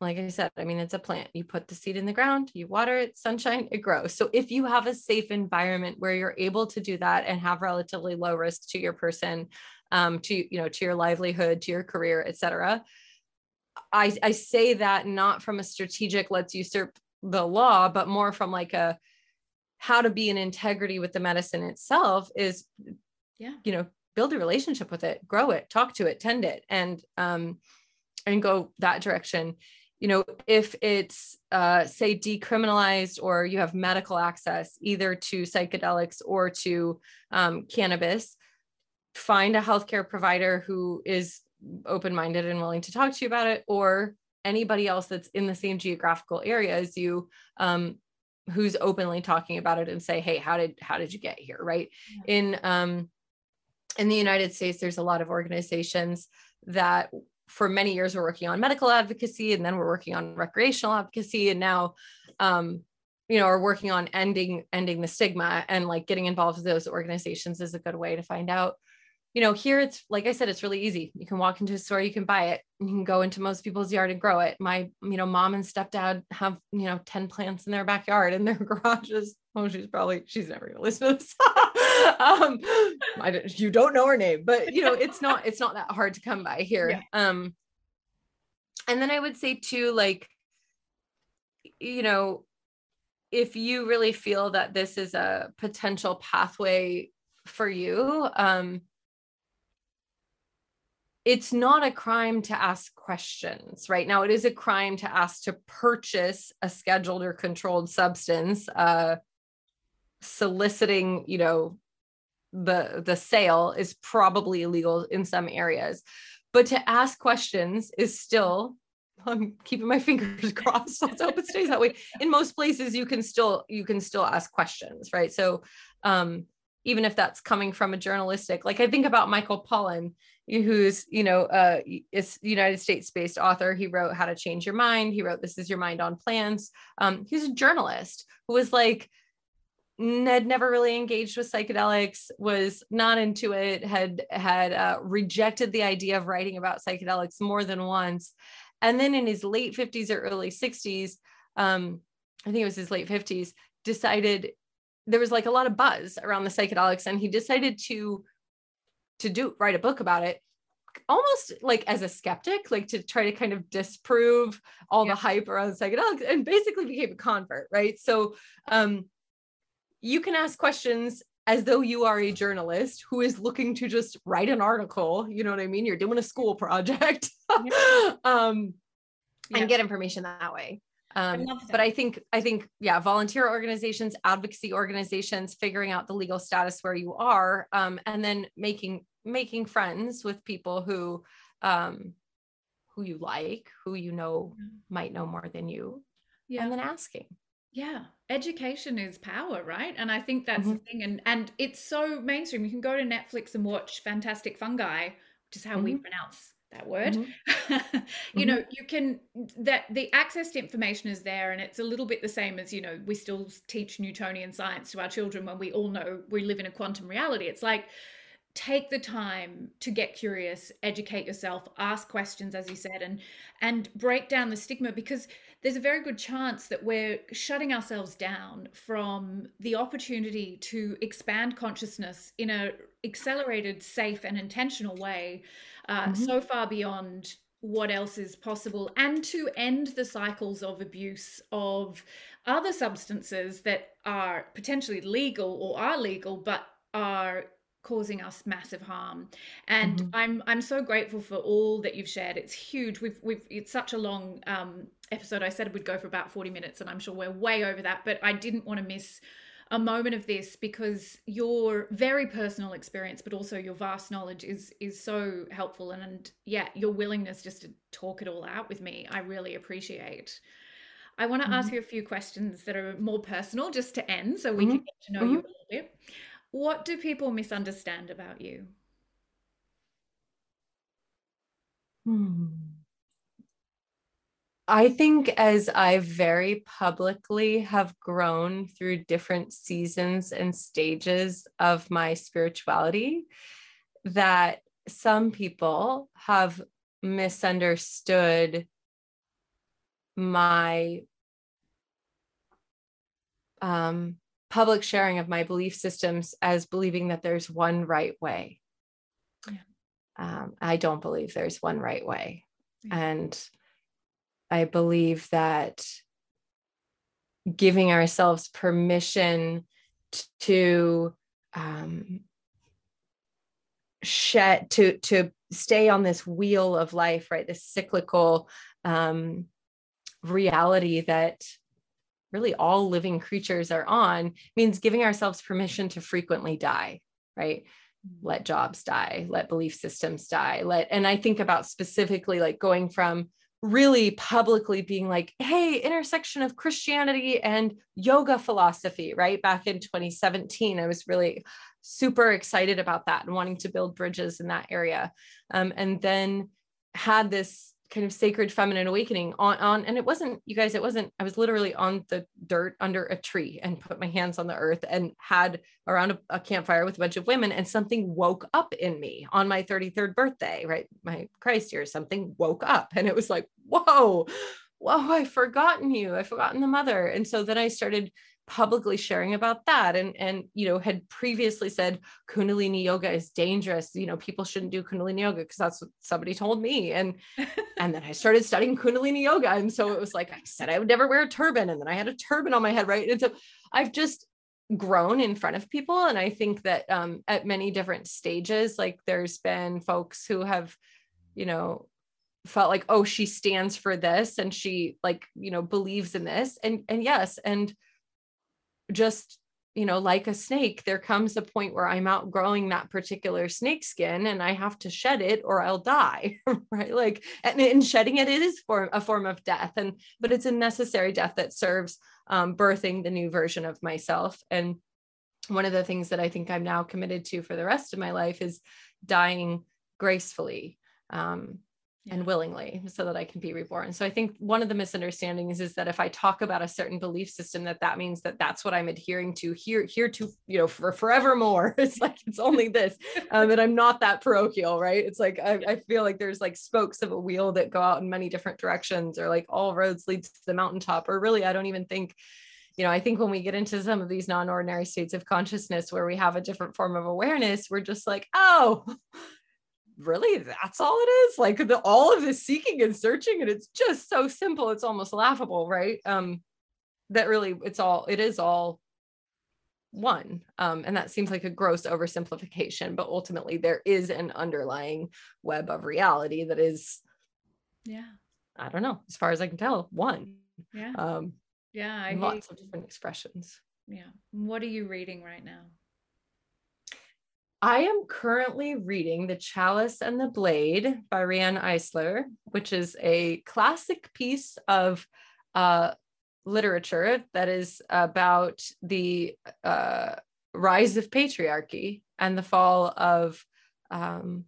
like I said, I mean, it's a plant. You put the seed in the ground, you water it, sunshine, it grows. So if you have a safe environment where you're able to do that and have relatively low risk to your person, um, to you know, to your livelihood, to your career, etc. I, I say that not from a strategic let's usurp the law, but more from like a how to be in integrity with the medicine itself is yeah, you know, build a relationship with it, grow it, talk to it, tend it, and um and go that direction. You know, if it's, uh, say, decriminalized or you have medical access either to psychedelics or to um, cannabis, find a healthcare provider who is open minded and willing to talk to you about it, or anybody else that's in the same geographical area as you. Um, who's openly talking about it and say hey how did how did you get here right yeah. in um in the united states there's a lot of organizations that for many years we're working on medical advocacy and then we're working on recreational advocacy and now um, you know are working on ending ending the stigma and like getting involved with those organizations is a good way to find out you know here it's like i said it's really easy. You can walk into a store you can buy it you can go into most people's yard and grow it. My you know mom and stepdad have you know 10 plants in their backyard and their garages. Oh she's probably she's never gonna listen to this. Um I, you don't know her name but you know it's not it's not that hard to come by here. Yeah. um and then i would say too like you know if you really feel that this is a potential pathway for you um it's not a crime to ask questions right? Now it is a crime to ask to purchase a scheduled or controlled substance uh soliciting you know the the sale is probably illegal in some areas. But to ask questions is still i'm keeping my fingers crossed let's hope it stays that way. In most places you can still you can still ask questions right? So um even if that's coming from a journalistic like i think about michael pollan who's you know uh is united states based author. He wrote how to change your mind. He wrote this is your mind on plants. Um he's a journalist who was like had never really engaged with psychedelics was not into it had had uh, rejected the idea of writing about psychedelics more than once. And then in his late 50s or early 60s um i think it was his late 50s decided there was like a lot of buzz around the psychedelics and he decided to to do write a book about it almost like as a skeptic like to try to kind of disprove all yeah. the hype around psychedelics and basically became a convert right? So um you can ask questions as though you are a journalist who is looking to just write an article you know what i mean? You're doing a school project. Um yeah. and get information that way. Um, I but I think I think yeah, volunteer organizations, advocacy organizations, figuring out the legal status where you are, um, and then making making friends with people who um, who you like, who you know might know more than you, yeah. and then asking. Yeah, education is power, right? And I think that's mm-hmm. the thing. And and it's so mainstream. You can go to Netflix and watch Fantastic Fungi, which is how mm-hmm. we pronounce that word mm-hmm. you mm-hmm. know you can that the access to information is there and it's a little bit the same as you know we still teach newtonian science to our children when we all know we live in a quantum reality it's like take the time to get curious educate yourself ask questions as you said and and break down the stigma because there's a very good chance that we're shutting ourselves down from the opportunity to expand consciousness in a accelerated safe and intentional way uh, mm-hmm. so far beyond what else is possible and to end the cycles of abuse of other substances that are potentially legal or are legal but are causing us massive harm and mm-hmm. i'm i'm so grateful for all that you've shared it's huge we've we've it's such a long um episode i said we'd go for about 40 minutes and i'm sure we're way over that but i didn't want to miss a moment of this because your very personal experience but also your vast knowledge is is so helpful and, and yeah your willingness just to talk it all out with me i really appreciate i want to mm-hmm. ask you a few questions that are more personal just to end so we mm-hmm. can get to know mm-hmm. you a little bit what do people misunderstand about you hmm. I think as I very publicly have grown through different seasons and stages of my spirituality, that some people have misunderstood my um, public sharing of my belief systems as believing that there's one right way. Yeah. Um, I don't believe there's one right way. Yeah. And I believe that giving ourselves permission to um, shed to to stay on this wheel of life right this cyclical um, reality that really all living creatures are on means giving ourselves permission to frequently die right mm-hmm. let jobs die let belief systems die let and i think about specifically like going from really publicly being like, hey, intersection of Christianity and yoga philosophy, right? Back in 2017, I was really super excited about that and wanting to build bridges in that area. Um, and then had this kind of sacred feminine awakening on on and it wasn't you guys it wasn't i was literally on the dirt under a tree and put my hands on the earth and had around a, a, campfire with a bunch of women and something woke up in me on my 33rd birthday right? My christ year something woke up and it was like whoa whoa i've forgotten you i've forgotten the mother. And so then i started publicly sharing about that. And and you know had previously said kundalini yoga is dangerous you know people shouldn't do kundalini yoga because that's what somebody told me. And and then i started studying kundalini yoga. And so it was like i said i would never wear a turban. And then i had a turban on my head right? And so i've just grown in front of people. And i think that um, at many different stages like there's been folks who have you know felt like oh she stands for this and she like you know believes in this. And and yes and just you know like a snake there comes a point where i'm outgrowing that particular snake skin and i have to shed it or i'll die right? Like and in shedding it it is for a form of death. And but it's a necessary death that serves um, birthing the new version of myself. And one of the things that i think i'm now committed to for the rest of my life is dying gracefully um, yeah. and willingly so that I can be reborn. So I think one of the misunderstandings is that if I talk about a certain belief system, that that means that that's what I'm adhering to here, here to, you know, for forevermore. It's like, it's only this, um, and I'm not that parochial, right? It's like, I, I feel like there's like spokes of a wheel that go out in many different directions or like all roads lead to the mountaintop, or really, I don't even think you know, I think when we get into some of these non ordinary states of consciousness where we have a different form of awareness, we're just like, oh, really that's all it is? Like the all of this seeking and searching and it's just so simple it's almost laughable right? Um that really it's all it is all one. Um and that seems like a gross oversimplification but ultimately there is an underlying web of reality that is yeah. I don't know as far as i can tell one. Yeah. Um yeah I lots hate... of different expressions. Yeah. What are you reading right now I am currently reading The Chalice and the Blade by Riane Eisler, which is a classic piece of uh, literature that is about the uh, rise of patriarchy and the fall of um,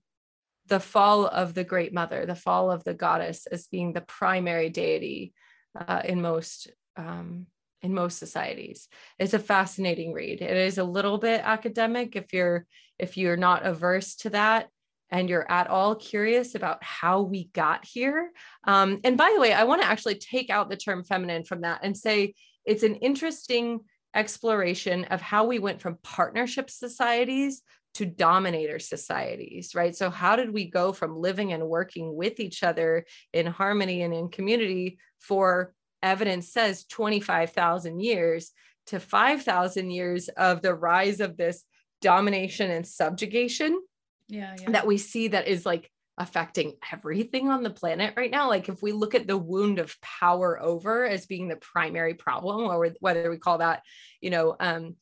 the fall of the Great Mother, the fall of the goddess as being the primary deity uh, in most um, in most societies. It's a fascinating read. It is a little bit academic if you're if you're not averse to that and you're at all curious about how we got here. Um, and by the way, I want to actually take out the term feminine from that and say it's an interesting exploration of how we went from partnership societies to dominator societies, right? So, how did we go from living and working with each other in harmony and in community for evidence says 25,000 years to 5,000 years of the rise of this domination and subjugation yeah, yeah, that we see that is like affecting everything on the planet right now. Like if we look at the wound of power over as being the primary problem or whether we call that you know um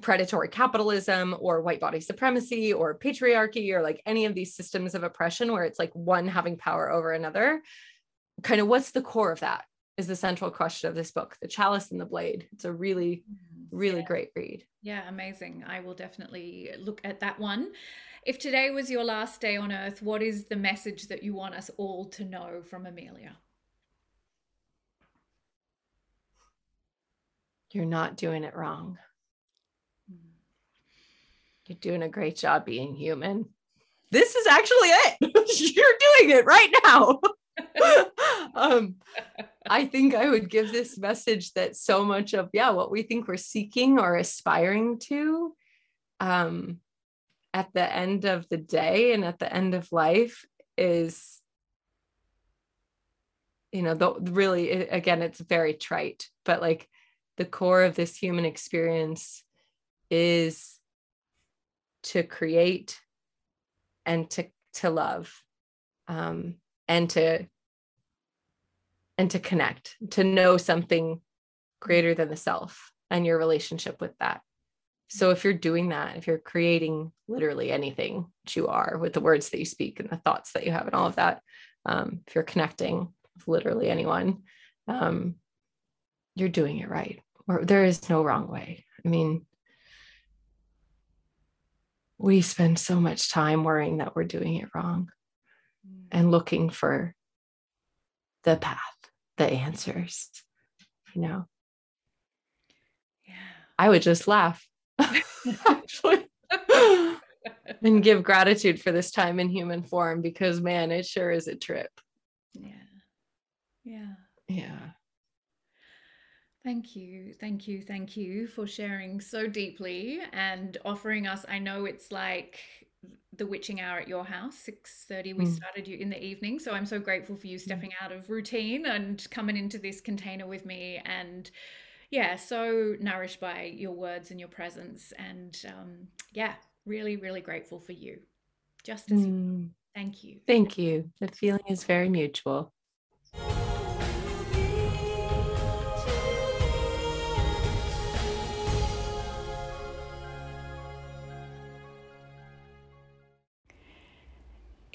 predatory capitalism or white body supremacy or patriarchy or like any of these systems of oppression where it's like one having power over another kind of what's the core of that is the central question of this book the chalice and the blade it's a really mm-hmm. really yeah. great read yeah amazing i will definitely look at that one if today was your last day on earth what is the message that you want us all to know from amelia you're not doing it wrong you're doing a great job being human. This is actually it. You're doing it right now. um, I think I would give this message that so much of, yeah, what we think we're seeking or aspiring to um, at the end of the day and at the end of life is, you know, the, really, again, it's very trite, but like the core of this human experience is to create and to to love um, and to and to connect to know something greater than the self and your relationship with that. So if you're doing that if you're creating literally anything that you are with the words that you speak and the thoughts that you have and all of that um, if you're connecting with literally anyone um, you're doing it right. Or there is no wrong way. I mean we spend so much time worrying that we're doing it wrong and looking for the path, the answers, you know. Yeah. I would just laugh actually and give gratitude for this time in human form because man, it sure is a trip. Yeah. Yeah. Yeah. Thank you. Thank you. Thank you for sharing so deeply and offering us. I know it's like the witching hour at your house 6.30 we mm. started you in the evening. So i'm so grateful for you mm. stepping out of routine and coming into this container with me and yeah so nourished by your words and your presence. And um, yeah really really grateful for you. Just as mm. you thank you. Thank you. The feeling is very mutual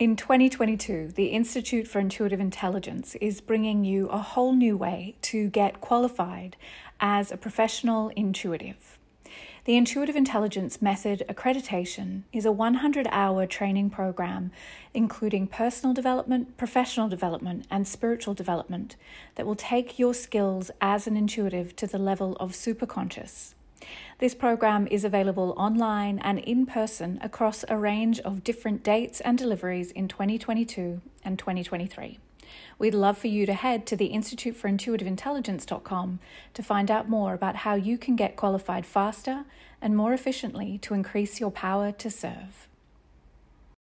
In 2022, the Institute for Intuitive Intelligence is bringing you a whole new way to get qualified as a professional intuitive. The Intuitive Intelligence Method Accreditation is a 100 hour training program including personal development, professional development, and spiritual development that will take your skills as an intuitive to the level of superconscious. This program is available online and in person across a range of different dates and deliveries in 2022 and 2023. We'd love for you to head to the Institute for Intuitive Intelligence.com to find out more about how you can get qualified faster and more efficiently to increase your power to serve.